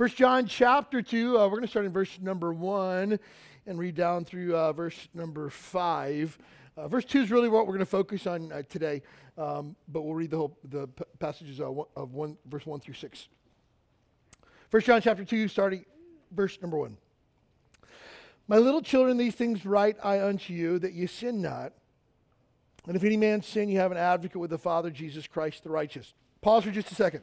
First John chapter 2, uh, we're going to start in verse number 1 and read down through uh, verse number 5. Uh, verse 2 is really what we're going to focus on uh, today, um, but we'll read the whole the p- passages uh, of one, verse 1 through 6. First John chapter 2, starting verse number 1. My little children, these things write I unto you, that ye sin not. And if any man sin, you have an advocate with the Father, Jesus Christ the righteous. Pause for just a second.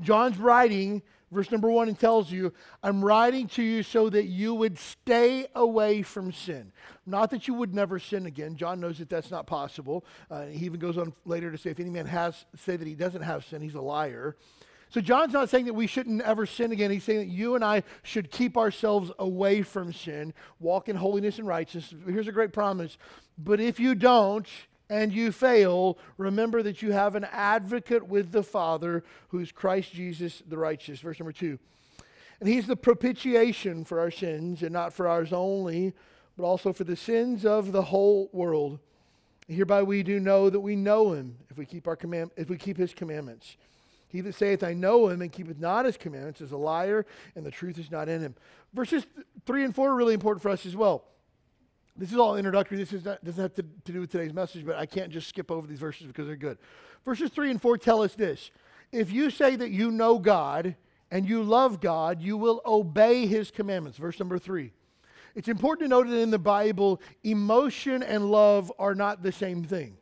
John's writing verse number one, and tells you, I'm writing to you so that you would stay away from sin. Not that you would never sin again. John knows that that's not possible. Uh, he even goes on later to say, if any man has, say that he doesn't have sin, he's a liar. So John's not saying that we shouldn't ever sin again. He's saying that you and I should keep ourselves away from sin, walk in holiness and righteousness. Here's a great promise. But if you don't, and you fail, remember that you have an advocate with the Father who's Christ Jesus the righteous. Verse number two. And he's the propitiation for our sins, and not for ours only, but also for the sins of the whole world. Hereby we do know that we know him if we keep our command if we keep his commandments. He that saith, I know him, and keepeth not his commandments, is a liar, and the truth is not in him. Verses 3 and 4 are really important for us as well. This is all introductory. This is not, doesn't have to, to do with today's message, but I can't just skip over these verses because they're good. Verses 3 and 4 tell us this If you say that you know God and you love God, you will obey his commandments. Verse number 3. It's important to note that in the Bible, emotion and love are not the same thing.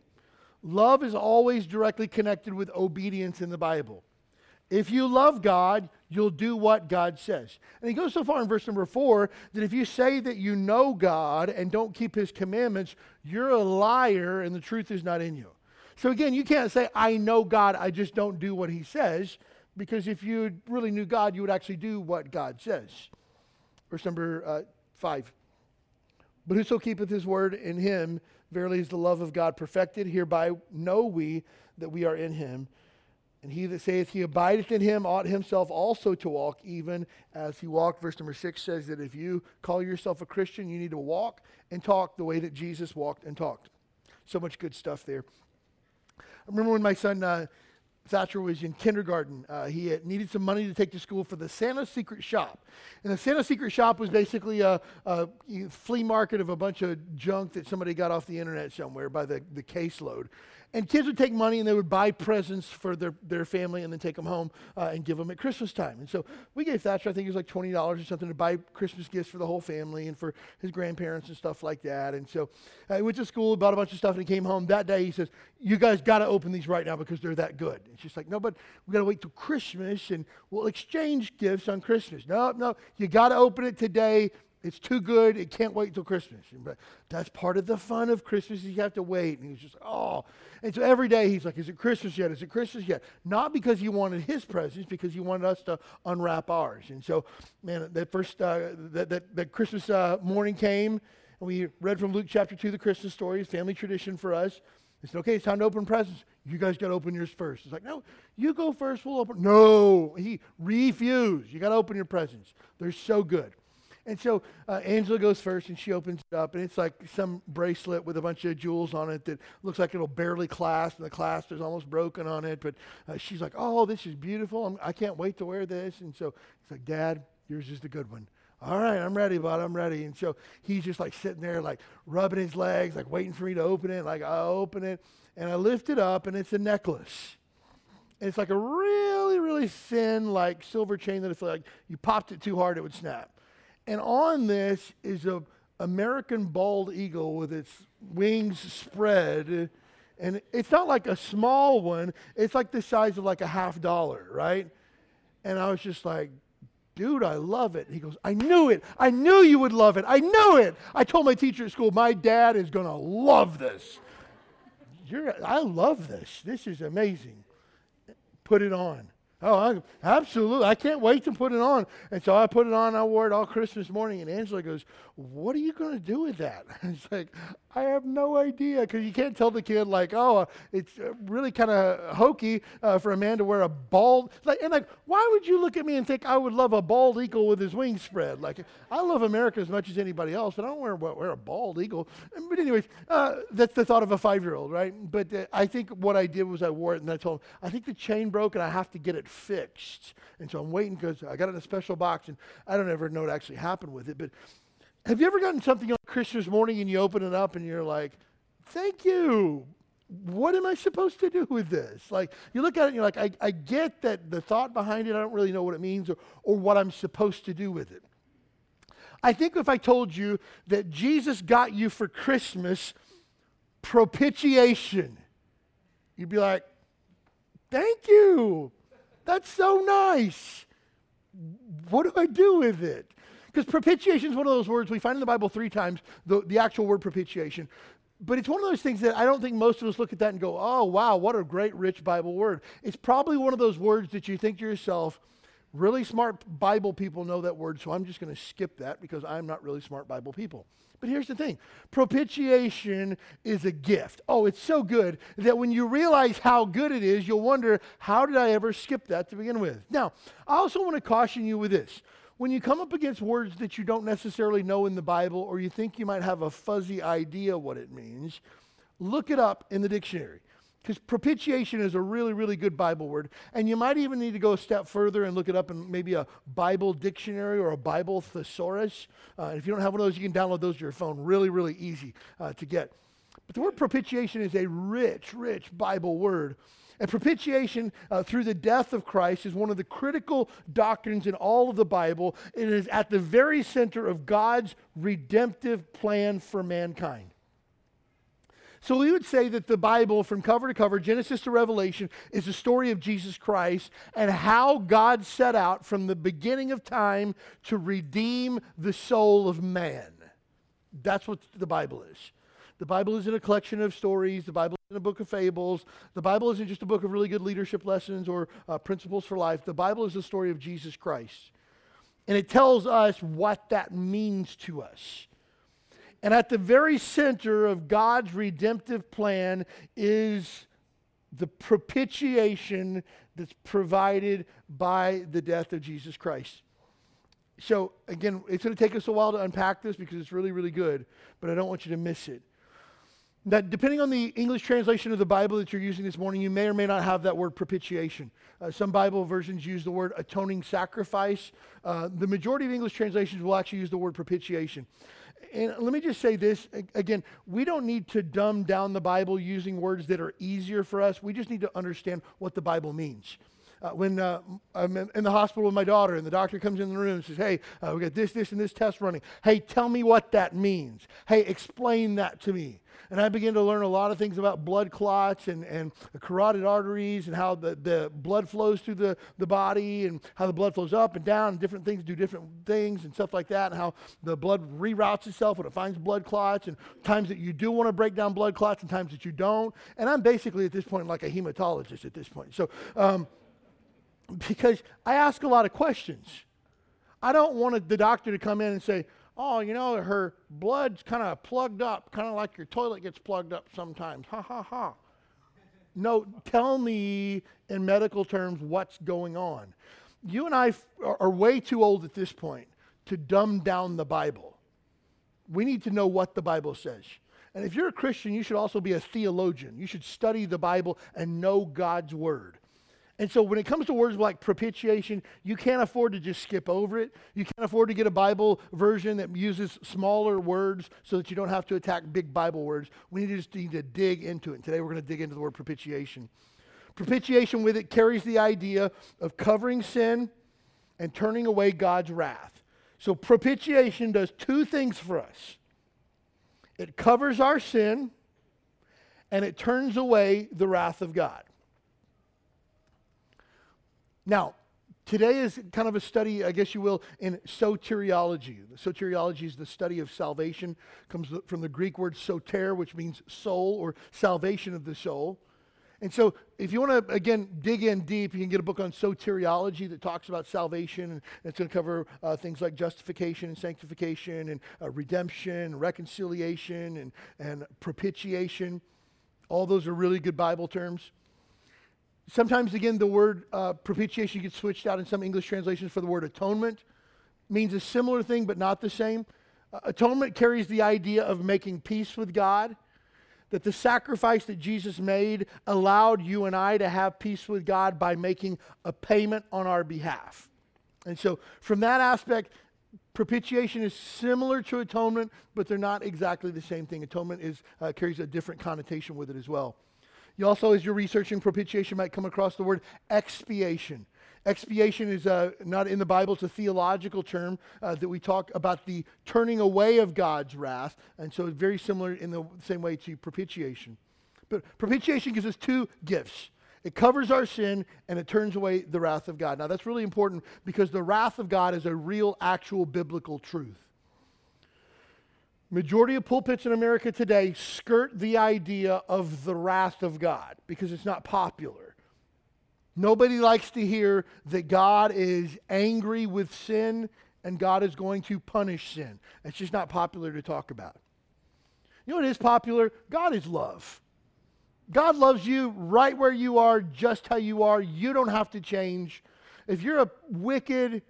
Love is always directly connected with obedience in the Bible. If you love God, you'll do what God says. And he goes so far in verse number four that if you say that you know God and don't keep his commandments, you're a liar and the truth is not in you. So again, you can't say, I know God, I just don't do what he says, because if you really knew God, you would actually do what God says. Verse number uh, five. But whoso keepeth his word in him, verily is the love of God perfected. Hereby know we that we are in him. And he that saith he abideth in him ought himself also to walk, even as he walked. Verse number six says that if you call yourself a Christian, you need to walk and talk the way that Jesus walked and talked. So much good stuff there. I remember when my son uh, Thatcher was in kindergarten, uh, he needed some money to take to school for the Santa Secret Shop. And the Santa Secret Shop was basically a, a flea market of a bunch of junk that somebody got off the internet somewhere by the, the caseload. And kids would take money and they would buy presents for their, their family and then take them home uh, and give them at Christmas time. And so we gave Thatcher, I think it was like $20 or something to buy Christmas gifts for the whole family and for his grandparents and stuff like that. And so uh, he went to school, bought a bunch of stuff, and he came home. That day he says, You guys got to open these right now because they're that good. And she's like, No, but we got to wait till Christmas and we'll exchange gifts on Christmas. No, no, you got to open it today it's too good. It can't wait till Christmas. But that's part of the fun of Christmas. You have to wait. And he's just, oh. And so every day he's like, is it Christmas yet? Is it Christmas yet? Not because he wanted his presents, because he wanted us to unwrap ours. And so, man, that first, uh, that, that, that Christmas uh, morning came, and we read from Luke chapter 2, the Christmas story, family tradition for us. He said, okay, it's time to open presents. You guys got to open yours first. It's like, no, you go first, we'll open. No, he refused. You got to open your presents. They're so good. And so uh, Angela goes first and she opens it up, and it's like some bracelet with a bunch of jewels on it that looks like it'll barely clasp, and the clasp is almost broken on it. But uh, she's like, Oh, this is beautiful. I'm, I can not wait to wear this. And so he's like, Dad, yours is the good one. All right, I'm ready, bud. I'm ready. And so he's just like sitting there, like rubbing his legs, like waiting for me to open it. Like, I open it, and I lift it up, and it's a necklace. And it's like a really, really thin, like silver chain that if like you popped it too hard, it would snap. And on this is a American bald eagle with its wings spread. And it's not like a small one, it's like the size of like a half dollar, right? And I was just like, dude, I love it. He goes, I knew it. I knew you would love it. I knew it. I told my teacher at school, my dad is going to love this. You're, I love this. This is amazing. Put it on. Oh, I, absolutely. I can't wait to put it on. And so I put it on. I wore it all Christmas morning. And Angela goes, What are you going to do with that? it's like, I have no idea. Because you can't tell the kid, like, oh, it's uh, really kind of hokey uh, for a man to wear a bald. Like, and like, why would you look at me and think I would love a bald eagle with his wings spread? Like, I love America as much as anybody else, but I don't wear, wear a bald eagle. But, anyways, uh, that's the thought of a five year old, right? But uh, I think what I did was I wore it and I told him, I think the chain broke and I have to get it fixed. And so I'm waiting because I got it in a special box and I don't ever know what actually happened with it. But have you ever gotten something on Christmas morning and you open it up and you're like, thank you. What am I supposed to do with this? Like, you look at it and you're like, I, I get that the thought behind it, I don't really know what it means or, or what I'm supposed to do with it. I think if I told you that Jesus got you for Christmas propitiation, you'd be like, thank you. That's so nice. What do I do with it? Because propitiation is one of those words we find in the Bible three times, the, the actual word propitiation. But it's one of those things that I don't think most of us look at that and go, oh, wow, what a great, rich Bible word. It's probably one of those words that you think to yourself, really smart Bible people know that word, so I'm just going to skip that because I'm not really smart Bible people. But here's the thing propitiation is a gift. Oh, it's so good that when you realize how good it is, you'll wonder, how did I ever skip that to begin with? Now, I also want to caution you with this. When you come up against words that you don't necessarily know in the Bible or you think you might have a fuzzy idea what it means, look it up in the dictionary. Because propitiation is a really, really good Bible word. And you might even need to go a step further and look it up in maybe a Bible dictionary or a Bible thesaurus. Uh, if you don't have one of those, you can download those to your phone. Really, really easy uh, to get. But the word propitiation is a rich, rich Bible word. And propitiation uh, through the death of Christ is one of the critical doctrines in all of the Bible. It is at the very center of God's redemptive plan for mankind. So we would say that the Bible, from cover to cover, Genesis to Revelation, is the story of Jesus Christ and how God set out from the beginning of time to redeem the soul of man. That's what the Bible is. The Bible isn't a collection of stories. The Bible isn't a book of fables. The Bible isn't just a book of really good leadership lessons or uh, principles for life. The Bible is the story of Jesus Christ. And it tells us what that means to us. And at the very center of God's redemptive plan is the propitiation that's provided by the death of Jesus Christ. So, again, it's going to take us a while to unpack this because it's really, really good, but I don't want you to miss it. Now, depending on the English translation of the Bible that you're using this morning, you may or may not have that word propitiation. Uh, some Bible versions use the word atoning sacrifice. Uh, the majority of English translations will actually use the word propitiation and let me just say this again we don't need to dumb down the Bible using words that are easier for us. We just need to understand what the Bible means. Uh, when uh, I'm in the hospital with my daughter and the doctor comes in the room and says, Hey, uh, we got this, this, and this test running. Hey, tell me what that means. Hey, explain that to me. And I began to learn a lot of things about blood clots and, and carotid arteries and how the, the blood flows through the, the body and how the blood flows up and down and different things do different things and stuff like that and how the blood reroutes itself when it finds blood clots and times that you do want to break down blood clots and times that you don't. And I'm basically at this point like a hematologist at this point. So, um, because I ask a lot of questions. I don't want the doctor to come in and say, oh, you know, her blood's kind of plugged up, kind of like your toilet gets plugged up sometimes. Ha ha ha. No, tell me in medical terms what's going on. You and I f- are way too old at this point to dumb down the Bible. We need to know what the Bible says. And if you're a Christian, you should also be a theologian. You should study the Bible and know God's word. And so when it comes to words like propitiation, you can't afford to just skip over it. You can't afford to get a Bible version that uses smaller words so that you don't have to attack big Bible words. We need just need to dig into it. And today we're going to dig into the word propitiation. Propitiation with it carries the idea of covering sin and turning away God's wrath. So propitiation does two things for us. It covers our sin and it turns away the wrath of God. Now, today is kind of a study, I guess you will, in soteriology. Soteriology is the study of salvation, comes from the Greek word soter, which means soul or salvation of the soul. And so, if you want to, again, dig in deep, you can get a book on soteriology that talks about salvation. And it's going to cover uh, things like justification and sanctification and uh, redemption, reconciliation, and, and propitiation. All those are really good Bible terms. Sometimes, again, the word uh, propitiation gets switched out in some English translations for the word atonement. means a similar thing, but not the same. Uh, atonement carries the idea of making peace with God that the sacrifice that Jesus made allowed you and I to have peace with God by making a payment on our behalf. And so, from that aspect, propitiation is similar to atonement, but they're not exactly the same thing. Atonement is, uh, carries a different connotation with it as well. You also, as you're researching propitiation, might come across the word expiation. Expiation is uh, not in the Bible, it's a theological term uh, that we talk about the turning away of God's wrath. And so it's very similar in the same way to propitiation. But propitiation gives us two gifts it covers our sin and it turns away the wrath of God. Now, that's really important because the wrath of God is a real, actual biblical truth. Majority of pulpits in America today skirt the idea of the wrath of God because it's not popular. Nobody likes to hear that God is angry with sin and God is going to punish sin. It's just not popular to talk about. You know what is popular? God is love. God loves you right where you are, just how you are. You don't have to change. If you're a wicked,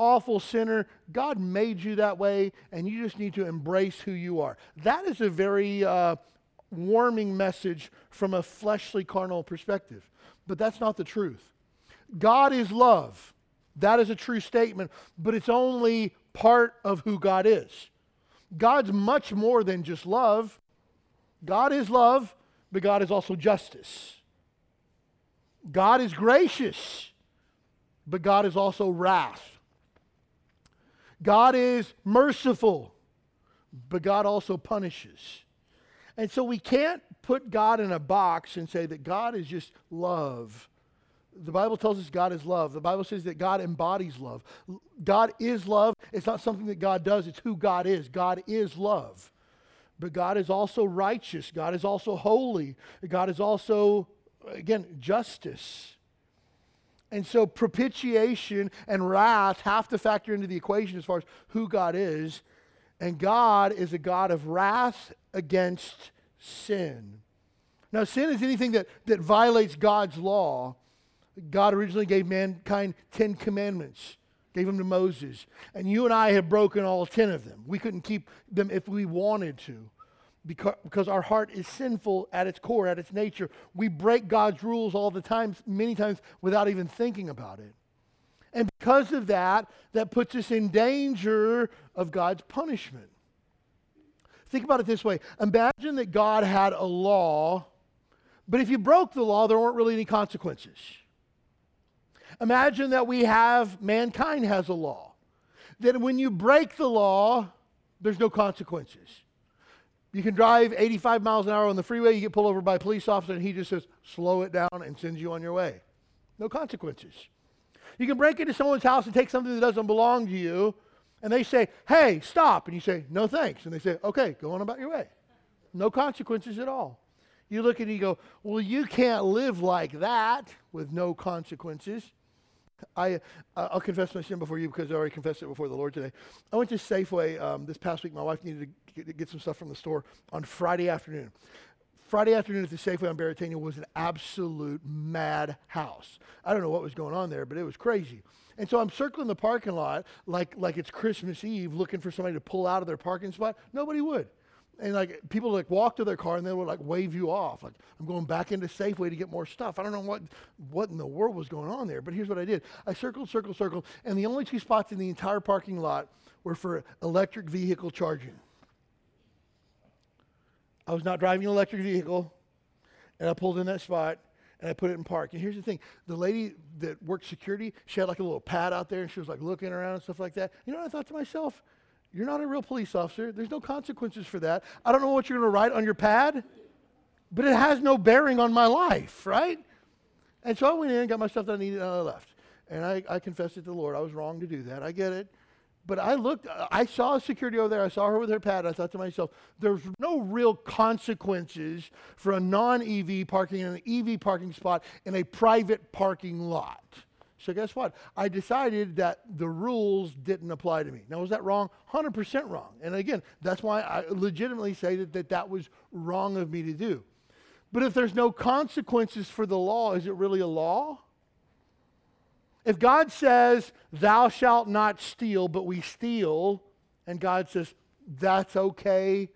awful sinner, God made you that way, and you just need to embrace who you are. That is a very uh, warming message from a fleshly, carnal perspective. But that's not the truth. God is love. That is a true statement, but it's only part of who God is. God's much more than just love. God is love, but God is also justice. God is gracious, but God is also wrath. God is merciful, but God also punishes. And so we can't put God in a box and say that God is just love. The Bible tells us God is love. The Bible says that God embodies love. God is love. It's not something that God does, it's who God is. God is love. But God is also righteous. God is also holy. God is also, again, justice. And so propitiation and wrath have to factor into the equation as far as who God is. And God is a God of wrath against sin. Now, sin is anything that, that violates God's law. God originally gave mankind 10 commandments, gave them to Moses. And you and I have broken all 10 of them. We couldn't keep them if we wanted to because, our heart is sinful at its core, at its nature. We break God's rules all the time, many times without even thinking about it. And because of that, that puts us in danger of God's punishment. Think about it this way Imagine that God had a law, but if you broke the law, there weren't really any consequences. Imagine that we have, mankind has a law, that when you break the law, there's no consequences. You can drive 85 miles an hour on the freeway, you get pulled over by a police officer, and he just says, slow it down and sends you on your way. No consequences. You can break into someone's house and take something that doesn't belong to you, and they say, hey, stop. And you say, no thanks. And they say, okay, go on about your way. No consequences at all. You look at it and you go, well, you can't live like that with no consequences. I, I'll confess my sin before you because I already confessed it before the Lord today. I went to Safeway um, this past week. My wife needed to get, get, some stuff from the store on Friday afternoon. Friday afternoon at the Safeway on Baratania was an absolute madhouse. I don't know what was going on there, but it was crazy. And so I'm circling the parking lot like, like it's Christmas Eve looking for somebody to pull out of their parking spot. Nobody would. And like people like walk to their car and they would like wave you off. Like I'm going back into Safeway to get more stuff. I don't know what what in the world was going on there, but here's what I did. I circled, circled, circled, and the only two spots in the entire parking lot were for electric vehicle charging. I was not driving an electric vehicle, and I pulled in that spot and I put it in park. And here's the thing the lady that worked security, she had like a little pad out there and she was like looking around and stuff like that. You know what I thought to myself? You're not a real police officer. There's no consequences for that. I don't know what you're going to write on your pad, but it has no bearing on my life, right? And so I went in and got my stuff that I needed and I left. And I, I confessed it to the Lord. I was wrong to do that. I get it. But I looked, uh, I saw a security over there. I saw her with her pad. I thought to myself, there's no real consequences for a non EV parking in an EV parking spot in a private parking lot. So guess what? I decided that the rules didn't apply to me. Now, was that wrong? 100% wrong. And again, that's why I legitimately say that that, that was wrong of me to do. But if there's no consequences for the law, is it really a law? If God says, Thou shalt not steal, but we steal, and God says, That's okay,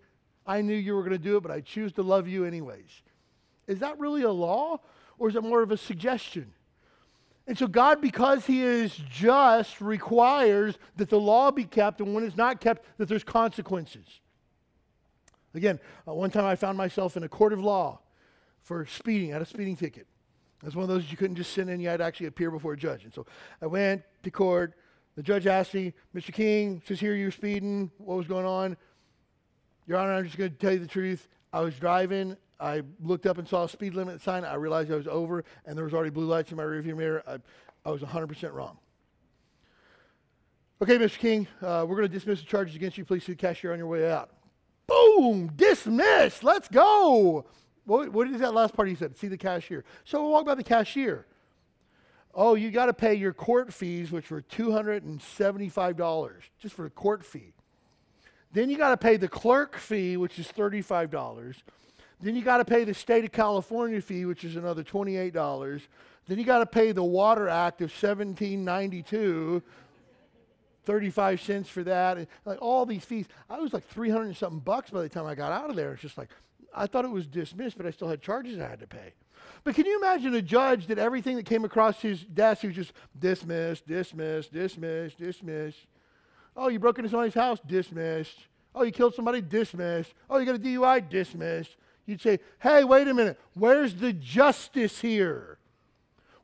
I knew you were going to do it, but I choose to love you anyways. Is that really a law, or is it more of a suggestion? And so, God, because He is just, requires that the law be kept, and when it's not kept, that there's consequences. Again, uh, one time I found myself in a court of law for speeding, I had a speeding ticket. That's one of those you couldn't just sit in, you had to actually appear before a judge. And so I went to court. The judge asked me, Mr. King, says here you're speeding. What was going on? Your Honor, I'm just going to tell you the truth. I was driving. I looked up and saw a speed limit sign. I realized I was over, and there was already blue lights in my rearview mirror. I, I was 100% wrong. Okay, Mr. King, uh, we're going to dismiss the charges against you. Please see the cashier on your way out. Boom! Dismissed. Let's go. What, what is that last part he said? See the cashier. So we'll walk by the cashier. Oh, you got to pay your court fees, which were $275 just for a court fee. Then you got to pay the clerk fee, which is $35. Then you got to pay the state of California fee, which is another $28. Then you got to pay the Water Act of 1792, 35 cents for that. And like all these fees. I was like 300 and something bucks by the time I got out of there. It's just like, I thought it was dismissed, but I still had charges I had to pay. But can you imagine a judge that everything that came across his desk, he was just dismissed, dismissed, dismissed, dismissed. Oh, you broke into somebody's house? Dismissed. Oh, you killed somebody? Dismissed. Oh, you got a DUI? Dismissed. You'd say, hey, wait a minute. Where's the justice here?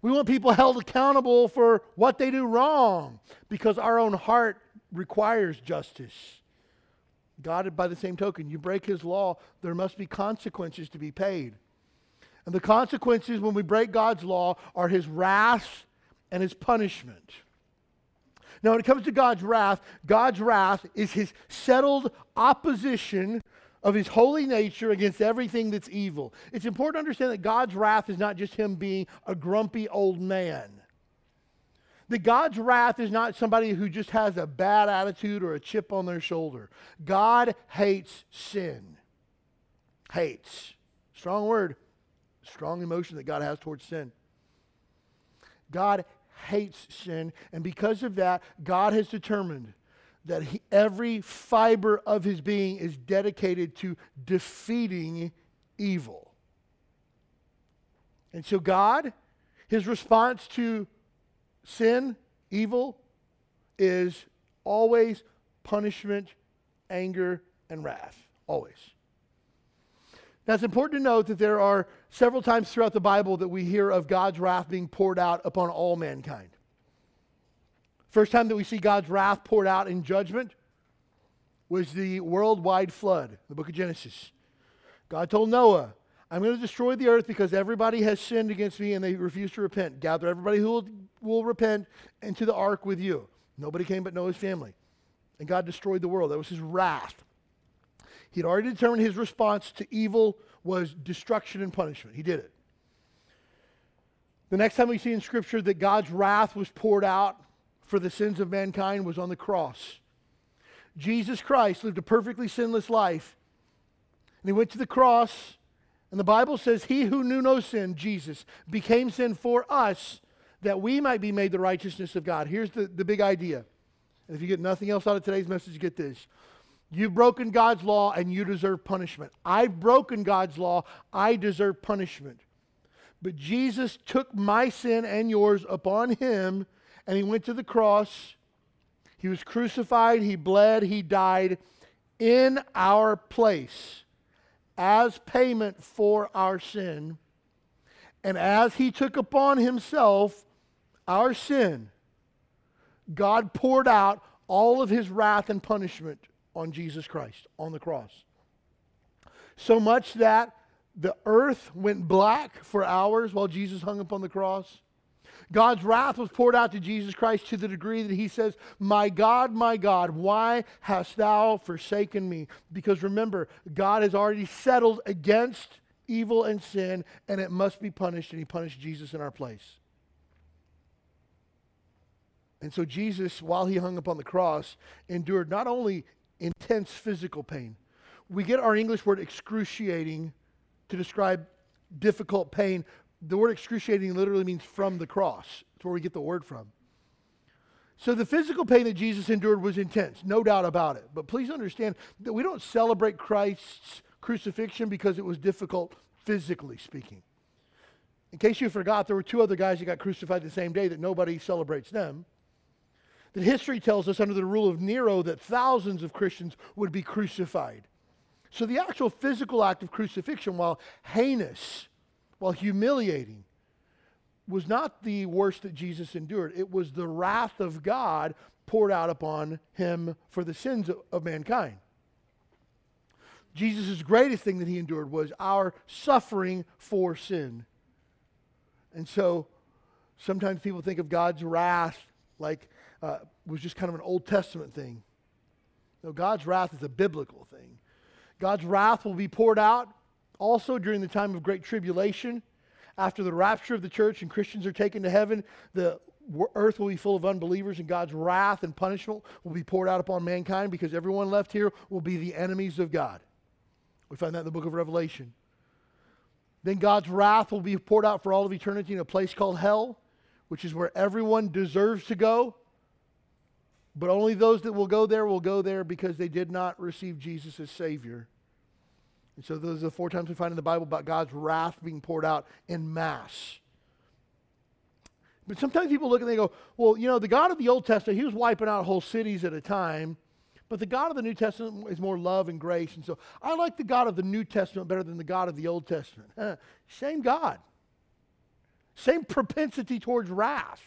We want people held accountable for what they do wrong because our own heart requires justice. God, by the same token, you break his law, there must be consequences to be paid. And the consequences when we break God's law are his wrath and his punishment. Now, when it comes to God's wrath, God's wrath is his settled opposition of his holy nature against everything that's evil. It's important to understand that God's wrath is not just him being a grumpy old man. That God's wrath is not somebody who just has a bad attitude or a chip on their shoulder. God hates sin. Hates. Strong word. Strong emotion that God has towards sin. God hates sin, and because of that, God has determined that he, every fiber of his being is dedicated to defeating evil. And so, God, his response to sin, evil, is always punishment, anger, and wrath. Always. Now, it's important to note that there are several times throughout the Bible that we hear of God's wrath being poured out upon all mankind. First time that we see God's wrath poured out in judgment was the worldwide flood, the book of Genesis. God told Noah, I'm going to destroy the earth because everybody has sinned against me and they refuse to repent. Gather everybody who will, will repent into the ark with you. Nobody came but Noah's family. And God destroyed the world. That was his wrath. He'd already determined his response to evil was destruction and punishment. He did it. The next time we see in Scripture that God's wrath was poured out for the sins of mankind was on the cross. Jesus Christ lived a perfectly sinless life. And he went to the cross and the Bible says, He who knew no sin, Jesus, became sin for us that we might be made the righteousness of God. Here's the, the big idea. And if you get nothing else out of today's message, get this. You've broken God's law and you deserve punishment. I've broken God's law. I deserve punishment. But Jesus took my sin and yours upon him and he went to the cross. He was crucified, he bled, he died in our place as payment for our sin. And as he took upon himself our sin, God poured out all of his wrath and punishment on Jesus Christ on the cross. So much that the earth went black for hours while Jesus hung upon the cross. God's wrath was poured out to Jesus Christ to the degree that he says, My God, my God, why hast thou forsaken me? Because remember, God has already settled against evil and sin, and it must be punished, and he punished Jesus in our place. And so Jesus, while he hung upon the cross, endured not only intense physical pain, we get our English word excruciating to describe difficult pain. The word excruciating literally means from the cross. That's where we get the word from. So the physical pain that Jesus endured was intense, no doubt about it. But please understand that we don't celebrate Christ's crucifixion because it was difficult physically speaking. In case you forgot, there were two other guys that got crucified the same day that nobody celebrates them. That history tells us under the rule of Nero that thousands of Christians would be crucified. So the actual physical act of crucifixion, while heinous, while humiliating, was not the worst that Jesus endured. It was the wrath of God poured out upon him for the sins of mankind. Jesus' greatest thing that he endured was our suffering for sin. And so sometimes people think of God's wrath like uh, was just kind of an Old Testament thing. No, God's wrath is a biblical thing. God's wrath will be poured out also during the time of great tribulation. After the rapture of the church and Christians are taken to heaven, the earth will be full of unbelievers, and God's wrath and punishment will be poured out upon mankind because everyone left here will be the enemies of God. We find that in the book of Revelation. Then God's wrath will be poured out for all of eternity in a place called hell, which is where everyone deserves to go. But only those that will go there will go there because they did not receive Jesus as Savior. And so those are the four times we find in the Bible about God's wrath being poured out in mass. But sometimes people look and they go, well, you know, the God of the Old Testament, he was wiping out whole cities at a time. But the God of the New Testament is more love and grace. And so I like the God of the New Testament better than the God of the Old Testament. Same God. Same propensity towards wrath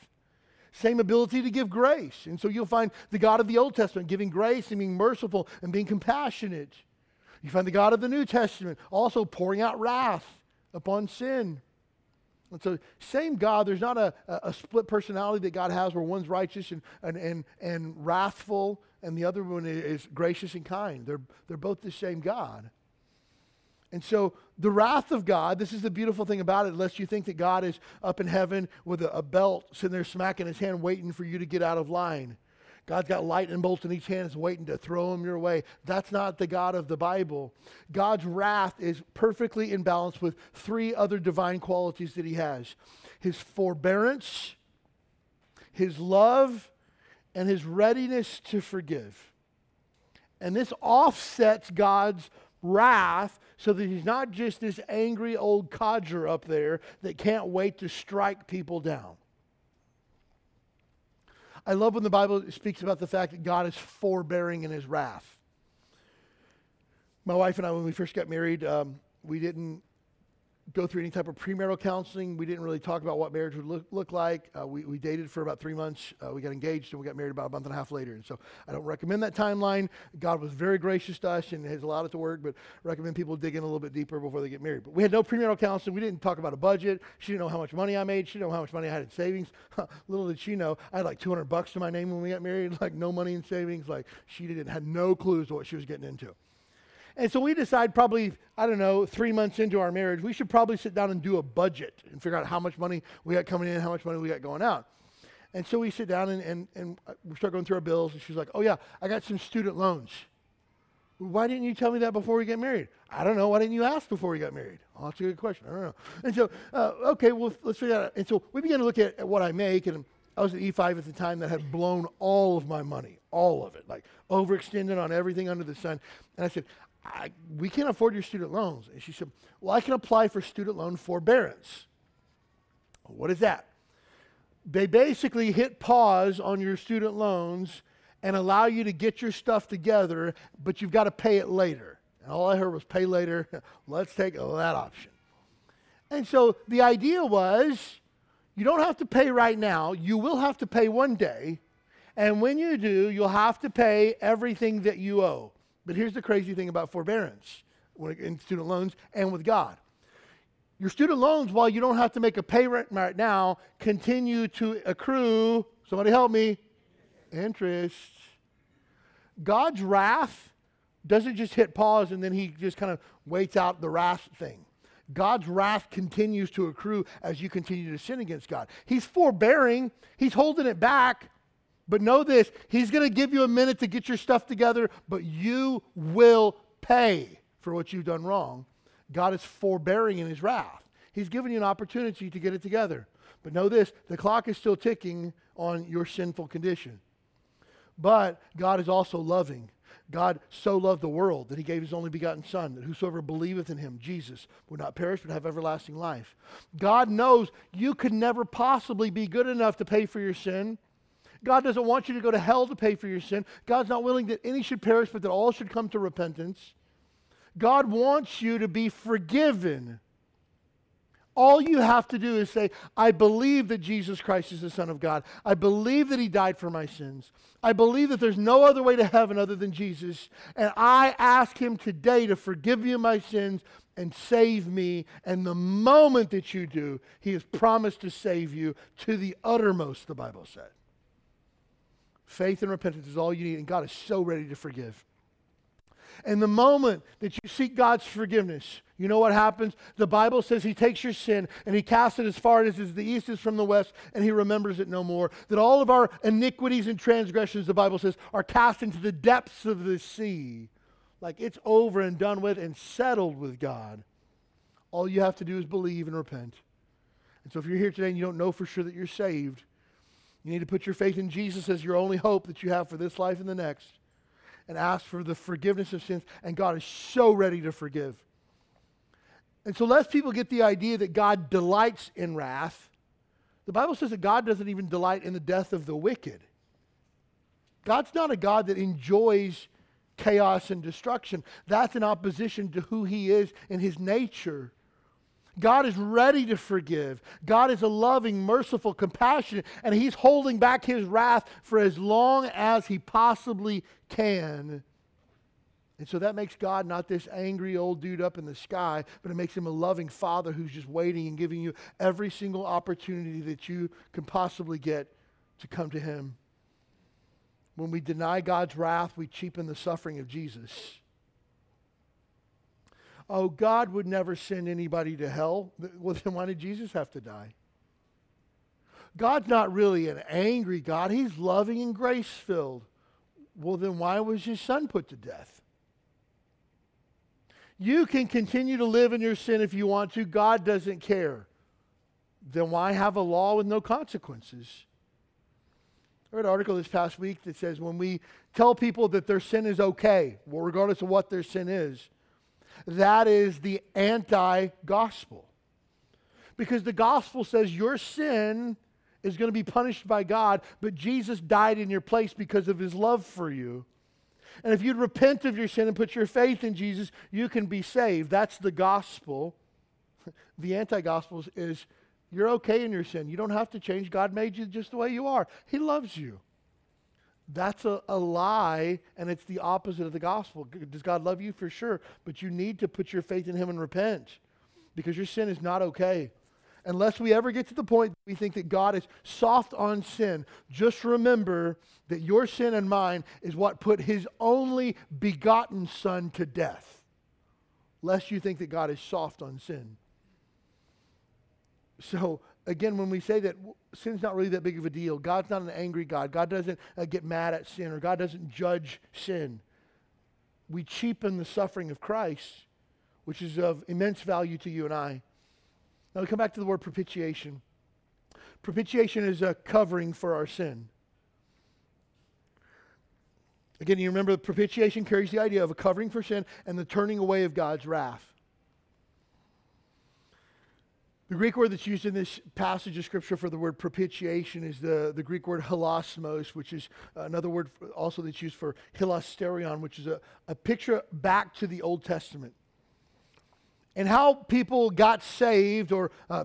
same ability to give grace. And so you'll find the God of the Old Testament giving grace and being merciful and being compassionate. You find the God of the New Testament also pouring out wrath upon sin. And so, same God, there's not a, a, split personality that God has where one's righteous and, and, and, and wrathful and the other one is gracious and kind. They're, they're both the same God. And so the wrath of God, this is the beautiful thing about it, unless you think that God is up in heaven with a, a, belt sitting there smacking his hand waiting for you to get out of line. God's got lightning bolts in each hand, is waiting to throw them your way. That's not the God of the Bible. God's wrath is perfectly in balance with three other divine qualities that he has his forbearance, his love, and his readiness to forgive. And this offsets God's wrath so that he's not just this angry old codger up there that can't wait to strike people down. I love when the Bible speaks about the fact that God is forbearing in his wrath. My wife and I, when we first got married, um, we didn't go through any type of premarital counseling. We didn't really talk about what marriage would look, look like. Uh, we, we dated for about three months. Uh, we got engaged and we got married about a month and a half later. And so I don't recommend that timeline. God was very gracious to us and has allowed it to work, but recommend people dig in a little bit deeper before they get married. But we had no premarital counseling. We didn't talk about a budget. She didn't know how much money I made. She didn't know how much money I had in savings. Little did she know, I had like 200 bucks to my name when we got married, like no money in savings. Like she didn't had no clues to what she was getting into. And so we decide probably, I don't know, three months into our marriage, we should probably sit down and do a budget and figure out how much money we got coming in, how much money we got going out. And so we sit down and, and, and we start going through our bills, and she's like, oh, yeah, I got some student loans. Why didn't you tell me that before we get married? I don't know. Why didn't you ask before we got married? Oh, that's a good question. I don't know. And so, uh, okay, well, let's figure that out. And so we began to look at, at what I make, and I was at E5 at the time that had blown all of my money, all of it, like overextended on everything under the sun. And I said, I, we can't afford your student loans. And she said, Well, I can apply for student loan forbearance. What is that? They basically hit pause on your student loans and allow you to get your stuff together, but you've got to pay it later. And all I heard was pay later. Let's take that option. And so the idea was you don't have to pay right now. You will have to pay one day. And when you do, you'll have to pay everything that you owe. But here's the crazy thing about forbearance in student loans and with God your student loans, while you don't have to make a payment right now, continue to accrue. Somebody help me. Interest. God's wrath doesn't just hit pause and then he just kind of waits out the wrath thing. God's wrath continues to accrue as you continue to sin against God. He's forbearing, He's holding it back. But know this He's going to give you a minute to get your stuff together, but you will pay for what you've done wrong. God is forbearing in His wrath. He's given you an opportunity to get it together. But know this the clock is still ticking on your sinful condition. But God is also loving. God so loved the world that he gave his only begotten Son, that whosoever believeth in him, Jesus, would not perish but have everlasting life. God knows you could never possibly be good enough to pay for your sin. God doesn't want you to go to hell to pay for your sin. God's not willing that any should perish, but that all should come to repentance. God wants you to be forgiven all you have to do is say, I believe that Jesus Christ is the Son of God. I believe that He died for my sins. I believe that there's no other way to heaven other than Jesus. And I ask Him today to forgive me my sins and save me. And the moment that you do, He has promised to save you to the uttermost, the Bible said. Faith and repentance is all you need, and God is so ready to forgive. And the moment that you seek God's forgiveness, you know what happens? The Bible says he takes your sin and he casts it as far as the east is from the west and he remembers it no more. That all of our iniquities and transgressions, the Bible says, are cast into the depths of the sea. Like it's over and done with and settled with God. All you have to do is believe and repent. And so if you're here today and you don't know for sure that you're saved, you need to put your faith in Jesus as your only hope that you have for this life and the next and ask for the forgiveness of sins. And God is so ready to forgive. And so, lest people get the idea that God delights in wrath, the Bible says that God doesn't even delight in the death of the wicked. God's not a God that enjoys chaos and destruction. That's in opposition to who He is and His nature. God is ready to forgive. God is a loving, merciful, compassionate, and He's holding back His wrath for as long as He possibly can. And so that makes God not this angry old dude up in the sky, but it makes him a loving father who's just waiting and giving you every single opportunity that you can possibly get to come to him. When we deny God's wrath, we cheapen the suffering of Jesus. Oh, God would never send anybody to hell. Well, then why did Jesus have to die? God's not really an angry God, He's loving and grace filled. Well, then why was His son put to death? You can continue to live in your sin if you want to. God doesn't care. Then why have a law with no consequences? I read an article this past week that says when we tell people that their sin is okay, well, regardless of what their sin is, that is the anti gospel. Because the gospel says your sin is going to be punished by God, but Jesus died in your place because of his love for you. And if you'd repent of your sin and put your faith in Jesus, you can be saved. That's the gospel. The anti gospel is you're okay in your sin. You don't have to change. God made you just the way you are, He loves you. That's a, a lie, and it's the opposite of the gospel. Does God love you? For sure. But you need to put your faith in Him and repent because your sin is not okay unless we ever get to the point we think that God is soft on sin, just remember that your sin and mine is what put his only begotten son to death. Lest you think that God is soft on sin. So, again, when we say that sin's not really that big of a deal, God's not an angry God. God doesn't uh, get mad at sin or God doesn't judge sin. We cheapen the suffering of Christ, which is of immense value to you and I. Now we come back to the word propitiation. Propitiation is a covering for our sin. Again, you remember the propitiation carries the idea of a covering for sin and the turning away of God's wrath. The Greek word that's used in this passage of Scripture for the word propitiation is the, the Greek word hilasmos, which is another word also that's used for hilasterion, which is a, a picture back to the Old Testament. And how people got saved or uh,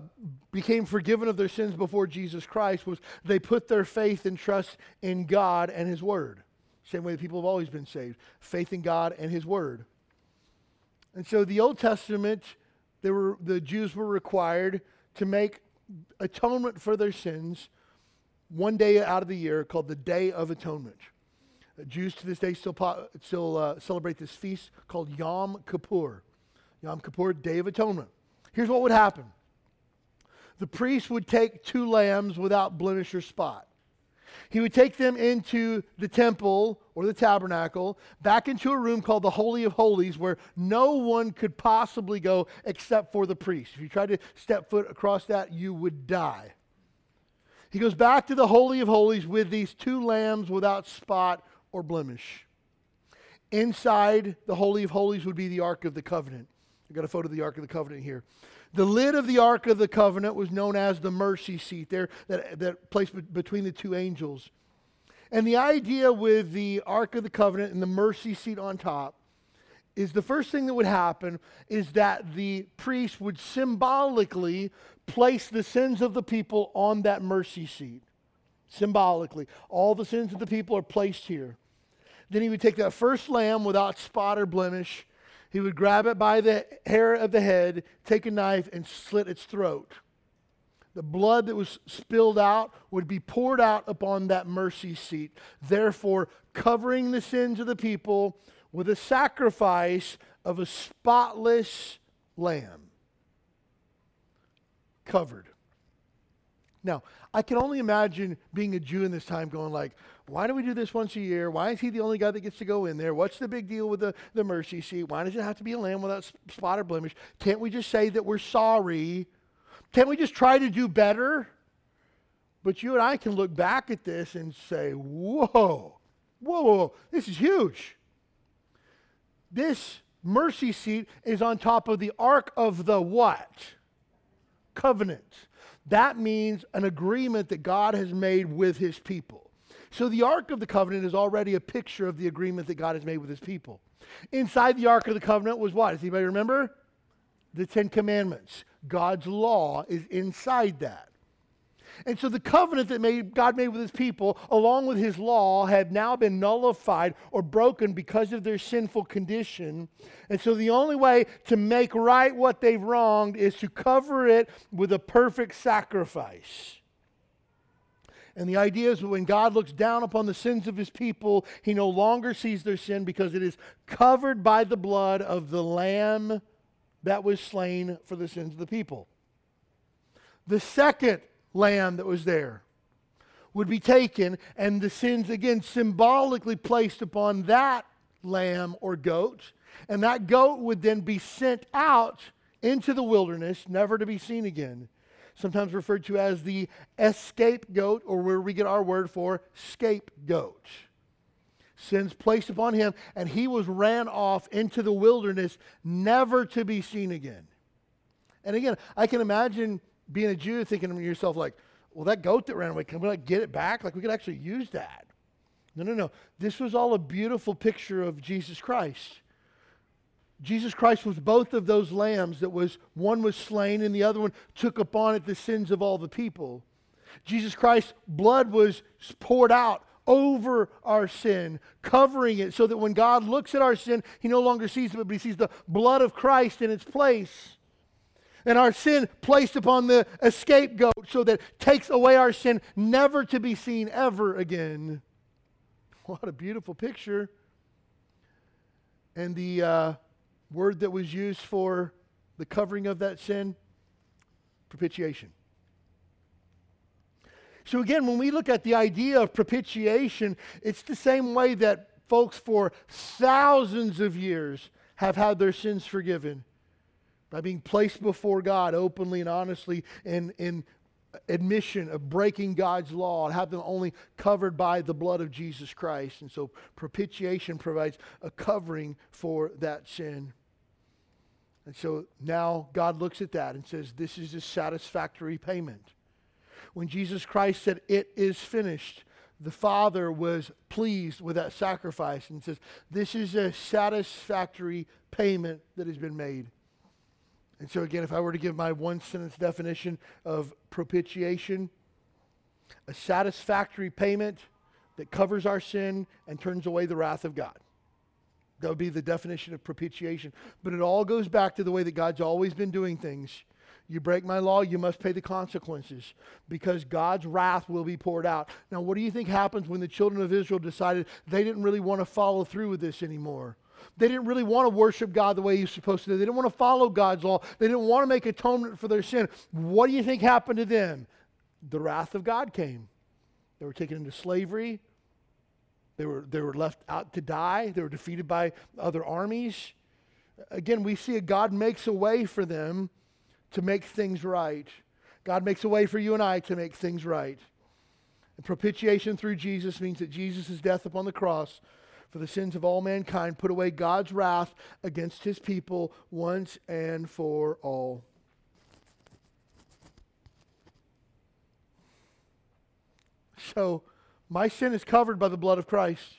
became forgiven of their sins before Jesus Christ was they put their faith and trust in God and His Word. Same way that people have always been saved faith in God and His Word. And so the Old Testament they were, the Jews were required to make atonement for their sins one day out of the year called the Day of Atonement. Uh, Jews to this day still, still uh, celebrate this feast called Yom Kippur. Yom Kippur, Day of Atonement. Here's what would happen the priest would take two lambs without blemish or spot. He would take them into the temple or the tabernacle, back into a room called the Holy of Holies, where no one could possibly go except for the priest. If you tried to step foot across that, you would die. He goes back to the Holy of Holies with these two lambs without spot or blemish. Inside the Holy of Holies would be the Ark of the Covenant. I've got a photo of the Ark of the Covenant here. The lid of the Ark of the Covenant was known as the mercy seat, there that, that place between the two angels. And the idea with the Ark of the Covenant and the mercy seat on top is the first thing that would happen is that the priest would symbolically place the sins of the people on that mercy seat. Symbolically. All the sins of the people are placed here. Then he would take that first lamb without spot or blemish he would grab it by the hair of the head, take a knife, and slit its throat. The blood that was spilled out would be poured out upon that mercy seat, therefore, covering the sins of the people with a sacrifice of a spotless lamb. Covered. Now, I can only imagine being a Jew in this time going like, why do we do this once a year? Why is he the only guy that gets to go in there? What's the big deal with the, the mercy seat? Why does it have to be a lamb without spot or blemish? Can't we just say that we're sorry? Can't we just try to do better? But you and I can look back at this and say, whoa, whoa, whoa, whoa. this is huge. This mercy seat is on top of the ark of the what? Covenant. That means an agreement that God has made with his people. So the Ark of the Covenant is already a picture of the agreement that God has made with his people. Inside the Ark of the Covenant was what? Does anybody remember? The Ten Commandments. God's law is inside that. And so the covenant that made, God made with his people, along with his law, had now been nullified or broken because of their sinful condition. And so the only way to make right what they've wronged is to cover it with a perfect sacrifice. And the idea is that when God looks down upon the sins of his people, he no longer sees their sin because it is covered by the blood of the Lamb that was slain for the sins of the people. The second lamb that was there would be taken, and the sins again symbolically placed upon that lamb or goat. And that goat would then be sent out into the wilderness, never to be seen again sometimes referred to as the escape goat, or where we get our word for scapegoat. Sins placed upon him, and he was ran off into the wilderness, never to be seen again. And again, I can imagine being a Jew thinking to yourself, like, well, that goat that ran away, can we like get it back? Like we could actually use that. No, no, no. This was all a beautiful picture of Jesus Christ. Jesus Christ was both of those lambs that was one was slain and the other one took upon it the sins of all the people. Jesus Christ's blood was poured out over our sin, covering it so that when God looks at our sin, he no longer sees it, but he sees the blood of Christ in its place. And our sin placed upon the scapegoat so that takes away our sin, never to be seen ever again. What a beautiful picture. And the uh, word that was used for the covering of that sin? Propitiation. So, again, when we look at the idea of propitiation, it's the same way that folks for thousands of years have had their sins forgiven by being placed before God openly and honestly in, in admission of breaking God's law and have them only covered by the blood of Jesus Christ. And so propitiation provides a covering for that sin. And so now God looks at that and says, This is a satisfactory payment. When Jesus Christ said, It is finished, the Father was pleased with that sacrifice and says, This is a satisfactory payment that has been made. And so, again, if I were to give my one sentence definition of propitiation, a satisfactory payment that covers our sin and turns away the wrath of God. That would be the definition of propitiation. But it all goes back to the way that God's always been doing things. You break my law, you must pay the consequences because God's wrath will be poured out. Now, what do you think happens when the children of Israel decided they didn't really want to follow through with this anymore? They didn't really want to worship God the way He was supposed to. They didn't want to follow God's law. They didn't want to make atonement for their sin. What do you think happened to them? The wrath of God came. They were taken into slavery. They were, they were left out to die. They were defeated by other armies. Again, we see a God makes a way for them to make things right. God makes a way for you and I to make things right. And propitiation through Jesus means that Jesus' death upon the cross for the sins of all mankind put away God's wrath against his people once and for all. So, my sin is covered by the blood of Christ.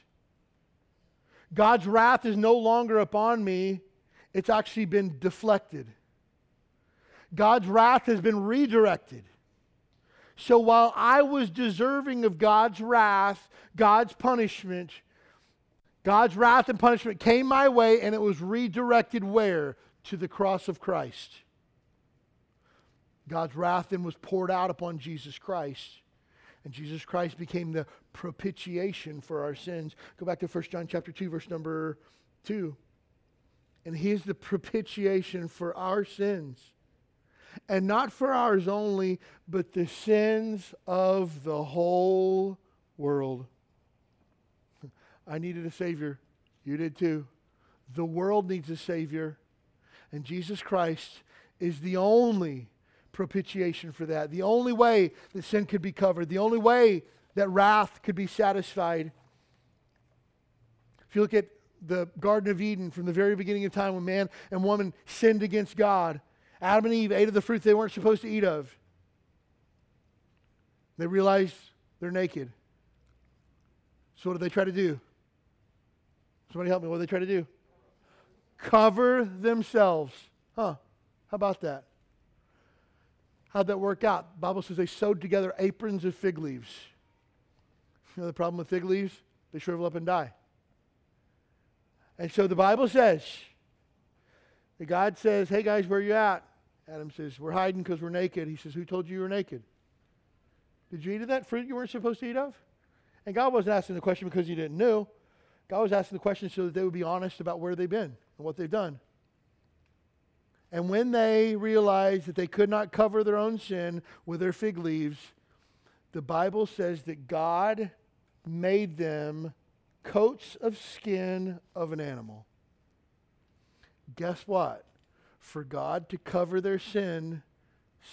God's wrath is no longer upon me, it's actually been deflected. God's wrath has been redirected. So while I was deserving of God's wrath, God's punishment, God's wrath and punishment came my way and it was redirected where? To the cross of Christ. God's wrath then was poured out upon Jesus Christ. And Jesus Christ became the propitiation for our sins. Go back to 1 John chapter 2, verse number 2. And he is the propitiation for our sins and not for ours only, but the sins of the whole world. I needed a Savior. You did too. The world needs a Savior. And Jesus Christ is the only propitiation for that. The only way that sin could be covered. The only way that wrath could be satisfied. If you look at the Garden of Eden from the very beginning of time when man and woman sinned against God, Adam and Eve ate of the fruit they weren't supposed to eat of. They realized they're naked. So what do they try to do? Somebody help me. What do they try to do? Cover themselves. Huh. How about that? How'd that work out? The Bible says they sewed together aprons of fig leaves. You know the problem with fig leaves? They shrivel up and die. And so the Bible says, that God says, hey guys, where are you at? Adam says, We're hiding because we're naked. He says, Who told you you were naked? Did you eat of that fruit you weren't supposed to eat of? And God wasn't asking the question because he didn't know. God was asking the question so that they would be honest about where they've been and what they've done. And when they realized that they could not cover their own sin with their fig leaves, the Bible says that God made them coats of skin of an animal. Guess what? for God to cover their sin,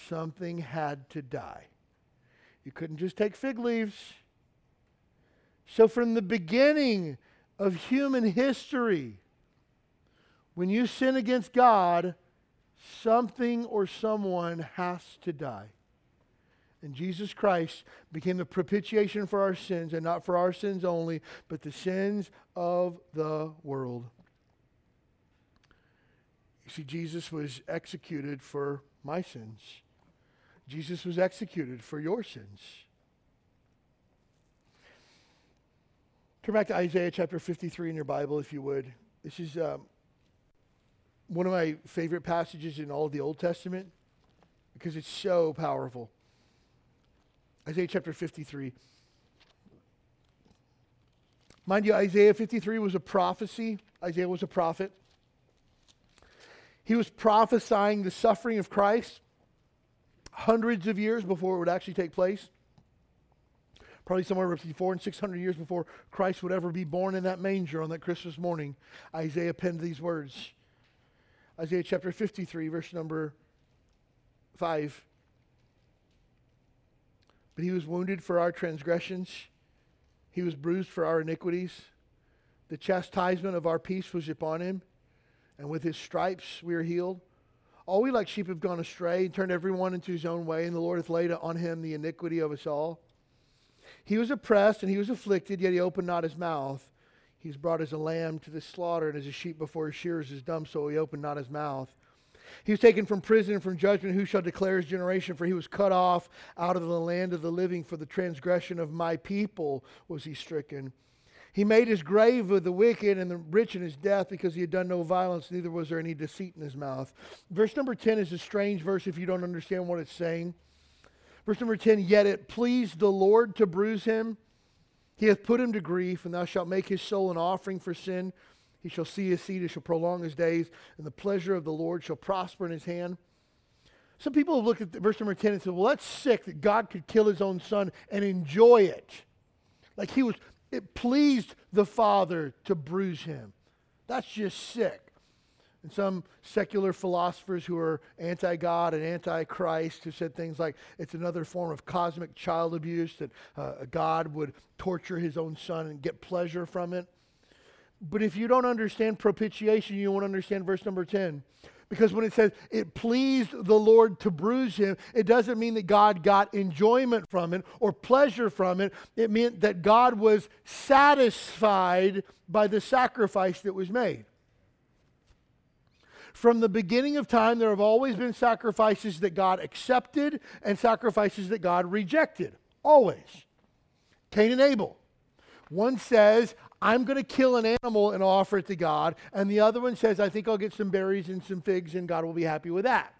something had to die. You couldn't just take fig leaves. So, from the beginning of human history, when you sin against God, something or someone has to die. And Jesus Christ became the propitiation for our sins, and not for our sins only, but the sins of the world. You see, Jesus was executed for my sins. Jesus was executed for your sins. Turn back to Isaiah chapter 53 in your Bible, if you would. This is um, one of my favorite passages in all of the Old Testament because it's so powerful. Isaiah chapter 53. Mind you, Isaiah 53 was a prophecy. Isaiah was a prophet. He was prophesying the suffering of Christ hundreds of years before it would actually take place. Probably somewhere between four and six hundred years before Christ would ever be born in that manger on that Christmas morning. Isaiah penned these words. Isaiah chapter 53, verse number 5. But he was wounded for our transgressions, he was bruised for our iniquities. The chastisement of our peace was upon him and with his stripes we are healed. All we like sheep have gone astray and turned everyone into his own way, and the Lord hath laid on him the iniquity of us all. He was oppressed and he was afflicted, yet he opened not his mouth. He's brought as a lamb to the slaughter, and as a sheep before his shearers is dumb, so he opened not his mouth. He was taken from prison and from judgment. Who shall declare his generation? For he was cut off out of the land of the living. For the transgression of my people was he stricken. He made his grave with the wicked and the rich in his death because he had done no violence, neither was there any deceit in his mouth. Verse number 10 is a strange verse if you don't understand what it's saying. Verse number 10 Yet it pleased the Lord to bruise him. He hath put him to grief, and thou shalt make his soul an offering for sin. He shall see his seed, he shall prolong his days, and the pleasure of the Lord shall prosper in his hand. Some people have looked at verse number 10 and said, well, that's sick that God could kill his own son and enjoy it. Like he was it pleased the Father to bruise him. That's just sick. And some secular philosophers who are anti God and anti Christ have said things like it's another form of cosmic child abuse, that uh, God would torture his own son and get pleasure from it. But if you don't understand propitiation, you won't understand verse number 10. Because when it says it pleased the Lord to bruise him, it doesn't mean that God got enjoyment from it or pleasure from it. It meant that God was satisfied by the sacrifice that was made. From the beginning of time, there have always been sacrifices that God accepted and sacrifices that God rejected. Always. Cain and Abel. One says, I'm going to kill an animal and offer it to God. And the other one says, I think I'll get some berries and some figs and God will be happy with that.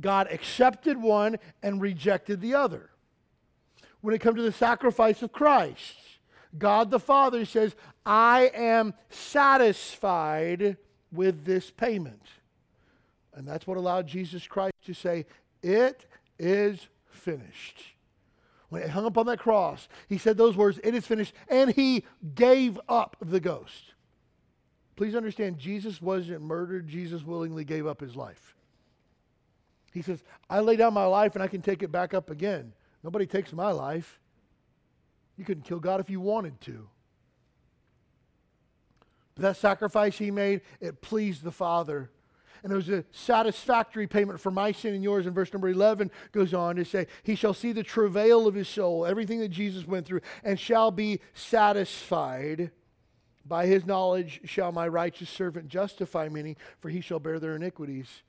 God accepted one and rejected the other. When it comes to the sacrifice of Christ, God the Father says, I am satisfied with this payment. And that's what allowed Jesus Christ to say, It is finished when he hung up on that cross, he said those words, It is finished, and he gave up the ghost. Please understand, Jesus wasn't murdered, Jesus willingly gave up his life. He says, I lay down my life and I can take it back up again. Nobody takes my life. You couldn't kill God if you wanted to. That sacrifice he made, it pleased the Father and it was a satisfactory payment for my sin and yours. And verse number 11 goes on to say, He shall see the travail of his soul, everything that Jesus went through, and shall be satisfied. By his knowledge shall my righteous servant justify many, for he shall bear their iniquities.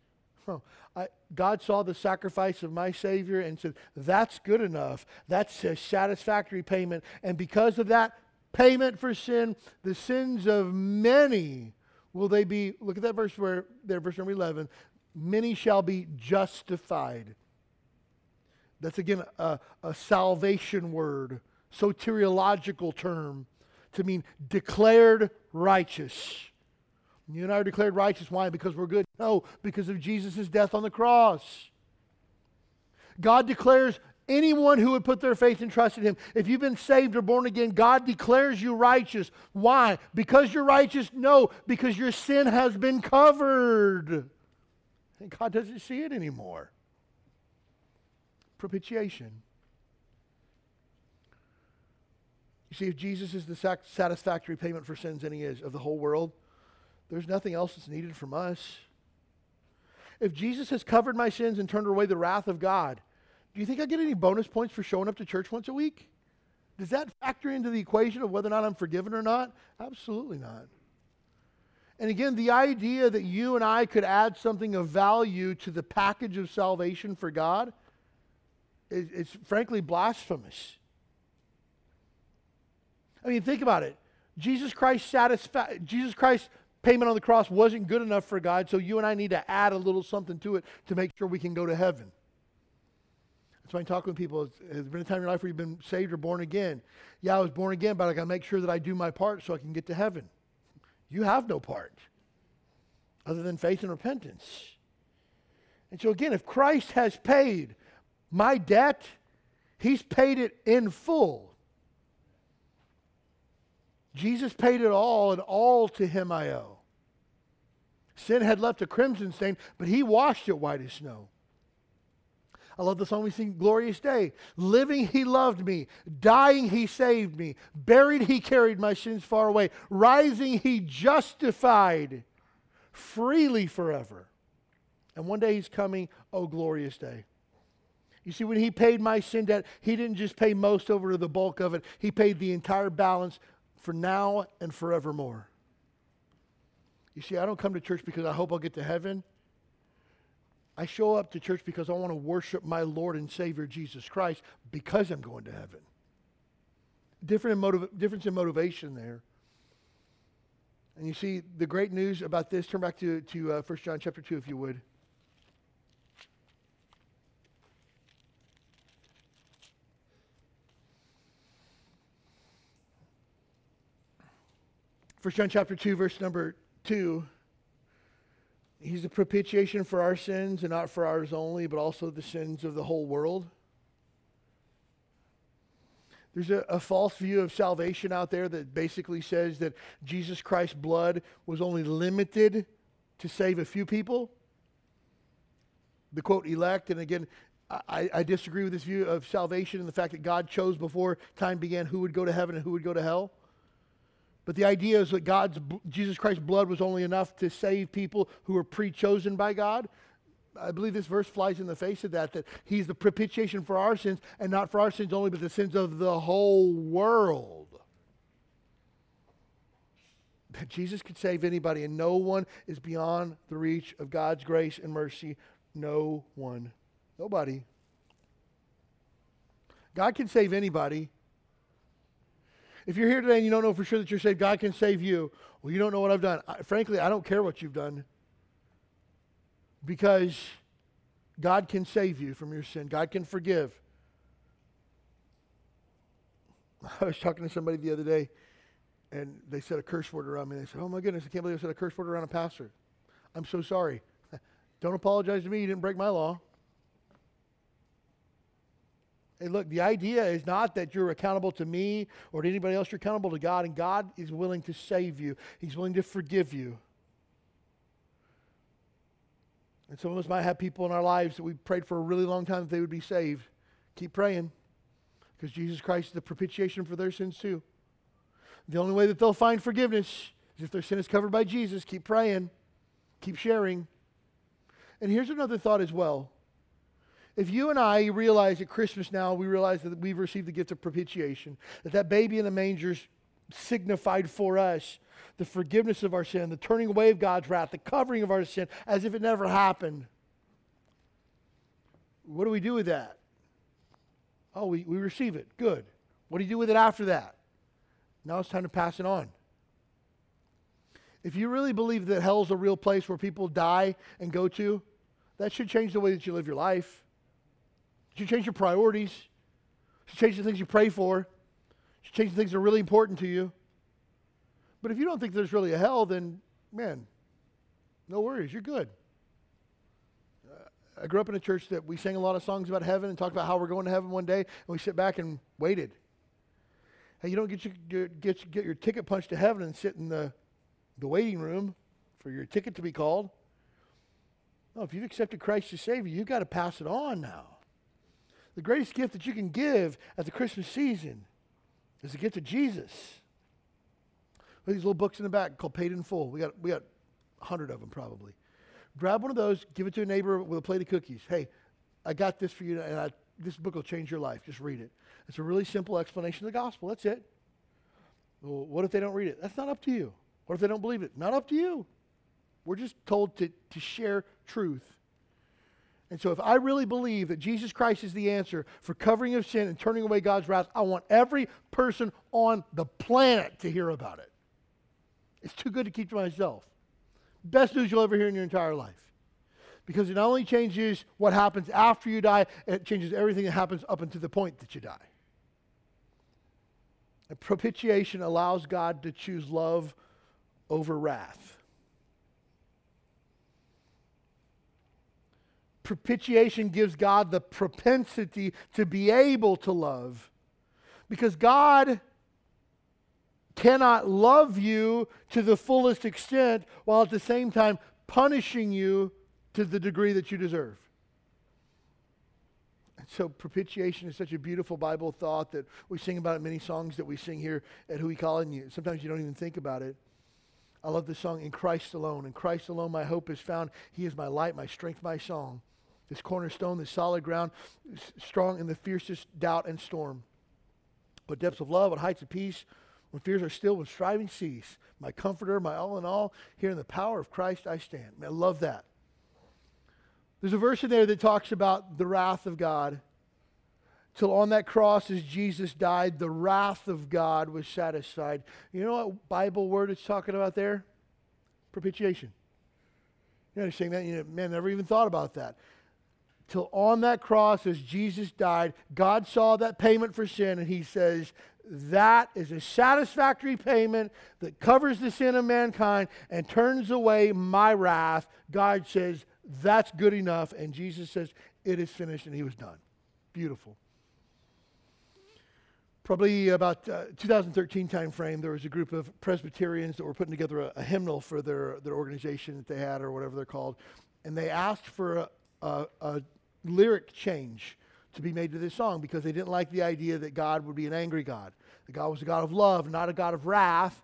Oh, I, God saw the sacrifice of my Savior and said, That's good enough. That's a satisfactory payment. And because of that payment for sin, the sins of many will they be, look at that verse where, there, verse number 11, many shall be justified. That's again a, a salvation word, soteriological term to mean declared righteous. You and I are declared righteous. Why? Because we're good? No, because of Jesus' death on the cross. God declares Anyone who would put their faith and trust in him. If you've been saved or born again, God declares you righteous. Why? Because you're righteous? No, because your sin has been covered. And God doesn't see it anymore. Propitiation. You see, if Jesus is the satisfactory payment for sins, and he is, of the whole world, there's nothing else that's needed from us. If Jesus has covered my sins and turned away the wrath of God, do you think I get any bonus points for showing up to church once a week? Does that factor into the equation of whether or not I'm forgiven or not? Absolutely not. And again, the idea that you and I could add something of value to the package of salvation for God is, is frankly blasphemous. I mean, think about it. Jesus Christ satisfi- Jesus Christ's payment on the cross wasn't good enough for God, so you and I need to add a little something to it to make sure we can go to heaven. That's why I'm talking with people. Has there been a time in your life where you've been saved or born again? Yeah, I was born again, but I got to make sure that I do my part so I can get to heaven. You have no part other than faith and repentance. And so, again, if Christ has paid my debt, He's paid it in full. Jesus paid it all, and all to Him I owe. Sin had left a crimson stain, but He washed it white as snow. I love the song we sing, Glorious Day. Living, He loved me. Dying, He saved me. Buried, He carried my sins far away. Rising, He justified freely forever. And one day He's coming, oh, glorious day. You see, when He paid my sin debt, He didn't just pay most over to the bulk of it, He paid the entire balance for now and forevermore. You see, I don't come to church because I hope I'll get to heaven. I show up to church because I want to worship my Lord and Savior Jesus Christ because I'm going to heaven. different in motiv- difference in motivation there. And you see the great news about this. Turn back to, to uh, 1 John chapter 2, if you would. First John chapter 2, verse number 2. He's a propitiation for our sins, and not for ours only, but also the sins of the whole world. There's a, a, false view of salvation out there that basically says that Jesus Christ's blood was only limited to save a few people. The quote, elect, and again, I, I disagree with this view of salvation and the fact that God chose before time began who would go to heaven and who would go to hell. But the idea is that God's Jesus Christ's blood was only enough to save people who were pre-chosen by God. I believe this verse flies in the face of that, that he's the propitiation for our sins, and not for our sins only, but the sins of the whole world. That Jesus could save anybody, and no one is beyond the reach of God's grace and mercy. No one. Nobody. God can save anybody. If you're here today and you don't know for sure that you're saved, God can save you. Well, you don't know what I've done. I, frankly, I don't care what you've done because God can save you from your sin. God can forgive. I was talking to somebody the other day, and they said a curse word around me. They said, "Oh my goodness, I can't believe I said a curse word around a pastor." I'm so sorry. Don't apologize to me. You didn't break my law. Hey, look, the idea is not that you're accountable to me or to anybody else. You're accountable to God, and God is willing to save you. He's willing to forgive you. And some of us might have people in our lives that we prayed for a really long time that they would be saved. Keep praying because Jesus Christ is the propitiation for their sins too. The only way that they'll find forgiveness is if their sin is covered by Jesus. Keep praying, keep sharing. And here's another thought as well. If you and I realize at Christmas now, we realize that we've received the gift of propitiation, that that baby in the manger signified for us the forgiveness of our sin, the turning away of God's wrath, the covering of our sin as if it never happened. What do we do with that? Oh, we, we receive it. Good. What do you do with it after that? Now it's time to pass it on. If you really believe that hell's a real place where people die and go to, that should change the way that you live your life. It should change your priorities. It should change the things you pray for. It should change the things that are really important to you. But if you don't think there's really a hell, then, man, no worries. You're good. I grew up in a church that we sang a lot of songs about heaven and talked about how we're going to heaven one day, and we sit back and waited. Hey, you don't get, your, get, get your ticket punched to heaven and sit in the, the waiting room for your ticket to be called. No, if you've accepted Christ as Savior, you've got to pass it on now. The greatest gift that you can give at the Christmas season is the gift of Jesus. These little books in the back called Paid in Full. We got we got a hundred of them probably. Grab one of those, give it to a neighbor with a plate of cookies. Hey, I got this for you, and I, this book will change your life. Just read it. It's a really simple explanation of the gospel. That's it. Well, what if they don't read it? That's not up to you. What if they don't believe it? Not up to you. We're just told to, to share truth. And so, if I really believe that Jesus Christ is the answer for covering of sin and turning away God's wrath, I want every person on the planet to hear about it. It's too good to keep to myself. Best news you'll ever hear in your entire life. Because it not only changes what happens after you die, it changes everything that happens up until the point that you die. And propitiation allows God to choose love over wrath. Propitiation gives God the propensity to be able to love. Because God cannot love you to the fullest extent while at the same time punishing you to the degree that you deserve. And so propitiation is such a beautiful Bible thought that we sing about in many songs that we sing here at Who We Call It. You sometimes you don't even think about it. I love the song "In Christ Alone." In Christ alone, my hope is found. He is my light, my strength, my song this cornerstone, this solid ground, strong in the fiercest doubt and storm. What depths of love, what heights of peace, when fears are still, when striving cease. My comforter, my all in all, here in the power of Christ I stand. I love that. There's a verse in there that talks about the wrath of God. till on that cross as Jesus died, the wrath of God was satisfied. You know what Bible word it's talking about there? Propitiation. You know, saying that, you know, man, never even thought about that. Till on that cross as Jesus died, God saw that payment for sin and he says, that is a satisfactory payment that covers the sin of mankind and turns away my wrath. God says, that's good enough. And Jesus says, it is finished, and he was done. Beautiful. Probably about uh, 2013 time frame, there was a group of Presbyterians that were putting together a, a, hymnal for their, their organization that they had, or whatever they're called. And they asked for a, a, a lyric change to be made to this song because they didn't like the idea that God would be an angry God. That God was a God of love, not a God of wrath.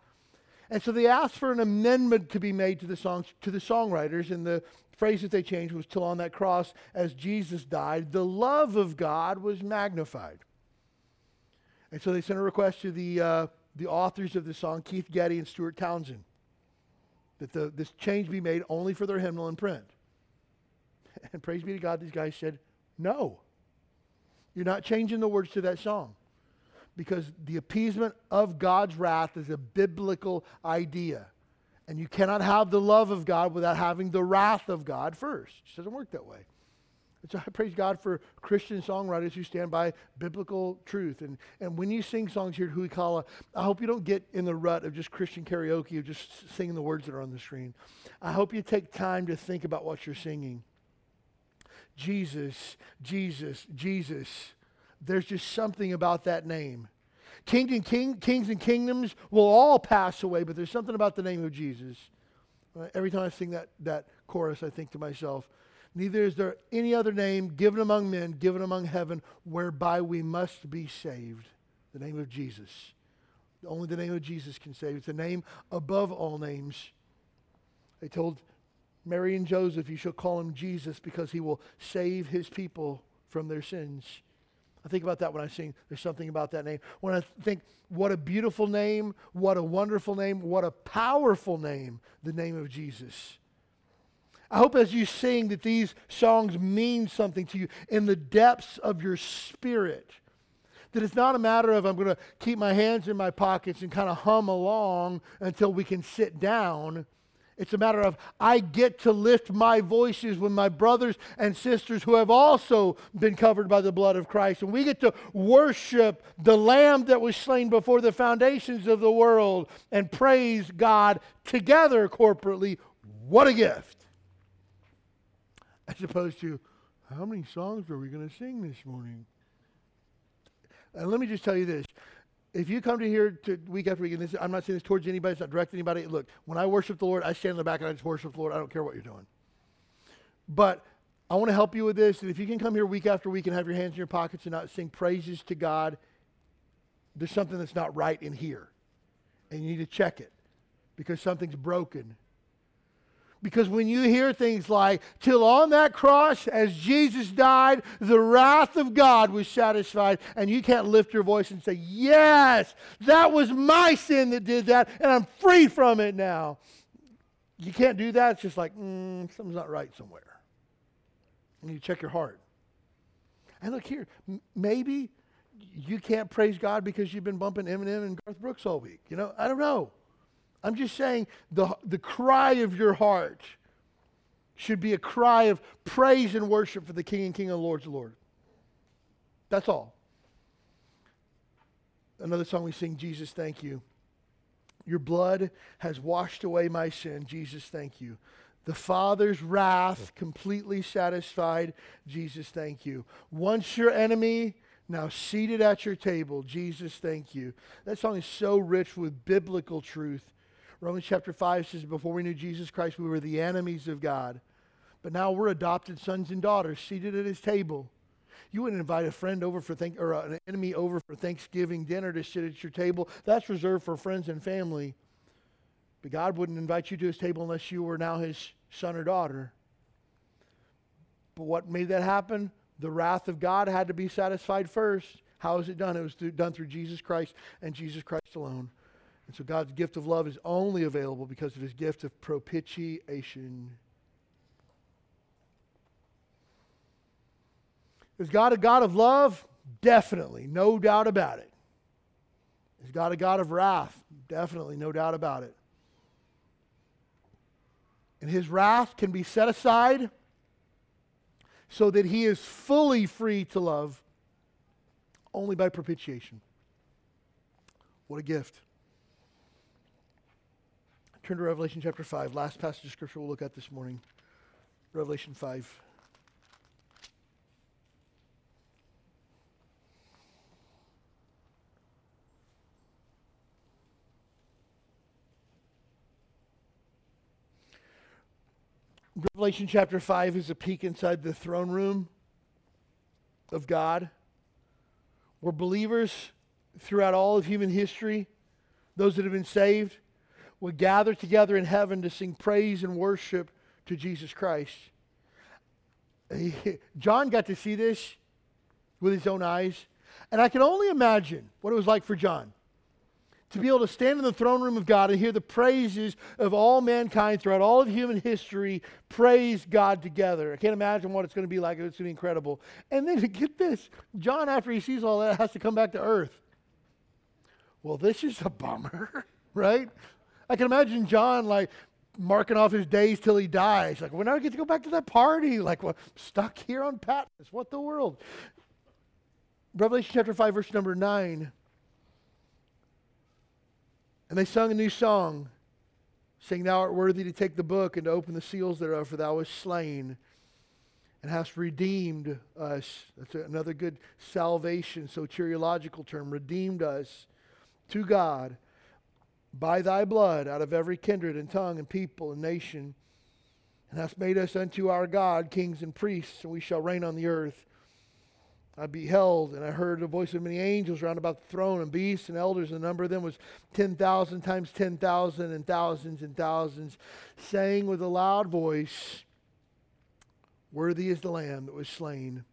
And so they asked for an amendment to be made to the songs to the songwriters, and the phrase that they changed was till on that cross as Jesus died, the love of God was magnified. And so they sent a request to the uh, the authors of the song, Keith Getty and Stuart Townend, that the, this change be made only for their hymnal in print. And praise be to God, these guys said, no. You're not changing the words to that song because the appeasement of God's wrath is a biblical idea. And you cannot have the love of God without having the wrath of God first. It doesn't work that way. And so I praise God for Christian songwriters who stand by biblical truth. And, and when you sing songs here at Huikala, I hope you don't get in the rut of just Christian karaoke or just singing the words that are on the screen. I hope you take time to think about what you're singing. Jesus, Jesus, Jesus. There's just something about that name. King and king, kings and kingdoms will all pass away, but there's something about the name of Jesus. Uh, every time I sing that, that chorus, I think to myself, neither is there any other name given among men, given among heaven, whereby we must be saved. The name of Jesus. Only the name of Jesus can save. It's the name above all names. They told Mary and Joseph, you shall call him Jesus because he will save his people from their sins. I think about that when I sing. There's something about that name. When I think, what a beautiful name, what a wonderful name, what a powerful name, the name of Jesus. I hope as you sing that these songs mean something to you in the depths of your spirit. That it's not a matter of I'm going to keep my hands in my pockets and kind of hum along until we can sit down it's a matter of I get to lift my voices with my brothers and sisters who have also been covered by the blood of Christ. And we get to worship the Lamb that was slain before the foundations of the world and praise God together corporately. What a gift! As opposed to, how many songs are we going to sing this morning? And let me just tell you this if you come to here to week after week, and this, I'm not saying this towards anybody, it's not directed anybody. Look, when I worship the Lord, I stand in the back and I just worship the Lord. I don't care what you're doing. But I want to help you with this. And if you can come here week after week and have your hands in your pockets and not sing praises to God, there's something that's not right in here. And you need to check it because something's broken because when you hear things like, till on that cross, as Jesus died, the wrath of God was satisfied, and you can't lift your voice and say, Yes, that was my sin that did that, and I'm free from it now. You can't do that. It's just like, mm, something's not right somewhere. And you check your heart. And look here, m- maybe you can't praise God because you've been bumping Eminem and Garth Brooks all week. You know, I don't know. I'm just saying the, the cry of your heart should be a cry of praise and worship for the King and King of Lords, Lord. That's all. Another song we sing, Jesus, thank you. Your blood has washed away my sin. Jesus, thank you. The Father's wrath completely satisfied. Jesus, thank you. Once your enemy, now seated at your table. Jesus, thank you. That song is so rich with biblical truth. Romans chapter 5 says, Before we knew Jesus Christ, we were the enemies of God. But now we're adopted sons and daughters seated at his table. You wouldn't invite a friend over for thank- or an enemy over for Thanksgiving dinner to sit at your table. That's reserved for friends and family. But God wouldn't invite you to his table unless you were now his son or daughter. But what made that happen? The wrath of God had to be satisfied first. How is it done? It was through, done through Jesus Christ and Jesus Christ alone. And so God's gift of love is only available because of his gift of propitiation. Is God a God of love? Definitely, no doubt about it. Is God a God of wrath? Definitely, no doubt about it. And his wrath can be set aside so that he is fully free to love only by propitiation. What a gift. Turn to Revelation chapter 5, last passage of scripture we'll look at this morning. Revelation 5. Revelation chapter 5 is a peek inside the throne room of God, where believers throughout all of human history, those that have been saved, would gather together in heaven to sing praise and worship to Jesus Christ. John got to see this with his own eyes, and I can only imagine what it was like for John to be able to stand in the throne room of God and hear the praises of all mankind throughout all of human history praise God together. I can't imagine what it's going to be like. It's going to be incredible. And then to get this John, after he sees all that, has to come back to earth. Well, this is a bummer, right? I can imagine John like marking off his days till he dies. Like, when I get to go back to that party? Like, well, stuck here on Patmos. What the world? Revelation chapter 5, verse number 9. And they sung a new song, saying, Thou art worthy to take the book and to open the seals thereof, for thou wast slain and hast redeemed us. That's another good salvation, soteriological term. Redeemed us to God by thy blood out of every kindred and tongue and people and nation, and hast made us unto our God kings and priests, and we shall reign on the earth. I beheld and I heard the voice of many angels round about the throne and beasts and elders, the number of them was 10,000 times 10,000 and thousands and thousands, saying with a loud voice, Worthy is the Lamb that was slain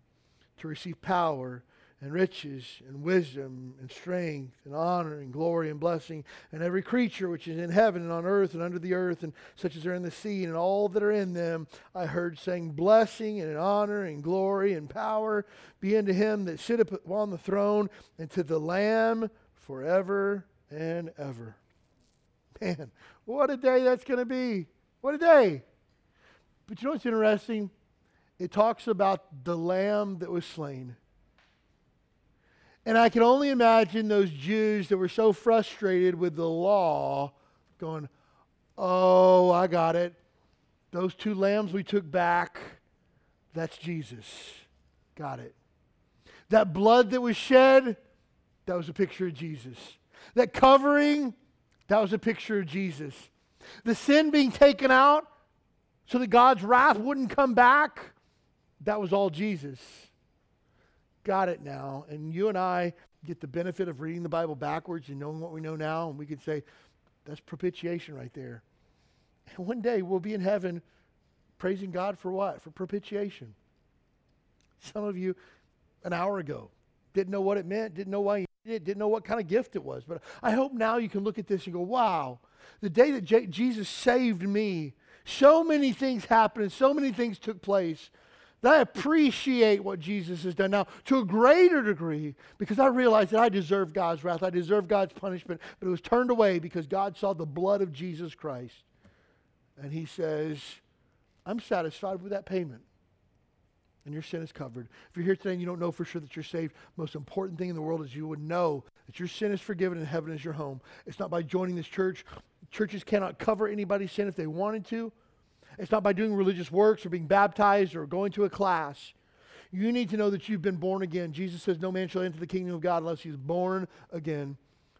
to receive power and riches and wisdom and strength and honor and glory and blessing and every creature which is in heaven and on earth and under the earth and such as are in the sea and all that are in them I heard saying blessing and honor and glory and power be unto him that sitteth upon the throne and to the lamb forever and ever. Man what a day that's going to be. What a day. But you know what's interesting? It talks about the lamb that was slain and I can only imagine those Jews that were so frustrated with the law going, Oh, I got it. Those two lambs we took back, that's Jesus. Got it. That blood that was shed, that was a picture of Jesus. That covering, that was a picture of Jesus. The sin being taken out so that God's wrath wouldn't come back, that was all Jesus got it now. And you and I get the benefit of reading the Bible backwards and knowing what we know now. And we could say, that's propitiation right there. And one day we'll be in heaven praising God for what? For propitiation. Some of you, an hour ago, didn't know what it meant, didn't know why you did it, didn't know what kind of gift it was. But I hope now you can look at this and go, wow, the day that J- Jesus saved me, so many things happened and so many things took place that I appreciate what Jesus has done now to a greater degree because I realize that I deserve God's wrath. I deserve God's punishment, but it was turned away because God saw the blood of Jesus Christ. And He says, I'm satisfied with that payment. And your sin is covered. If you're here today and you don't know for sure that you're saved, most important thing in the world is you would know that your sin is forgiven and heaven is your home. It's not by joining this church. Churches cannot cover anybody's sin if they wanted to. It's not by doing religious works or being baptized or going to a class. You need to know that you've been born again. Jesus says, No man shall enter the kingdom of God unless he's born again.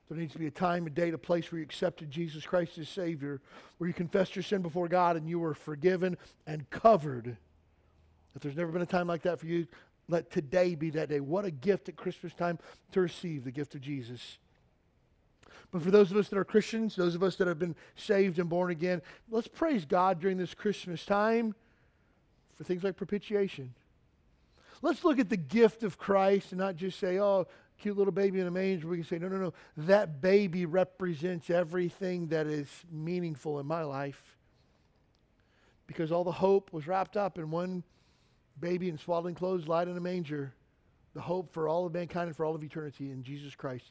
There needs to be a time, a date, a place where you accepted Jesus Christ as Savior, where you confessed your sin before God and you were forgiven and covered. If there's never been a time like that for you, let today be that day. What a gift at Christmas time to receive the gift of Jesus. But for those of us that are Christians, those of us that have been saved and born again, let's praise God during this Christmas time for things like propitiation. Let's look at the gift of Christ and not just say, oh, cute little baby in a manger. We can say, no, no, no. That baby represents everything that is meaningful in my life. Because all the hope was wrapped up in one baby in swaddling clothes, lied in a manger. the hope for all of mankind and for all of eternity in Jesus Christ.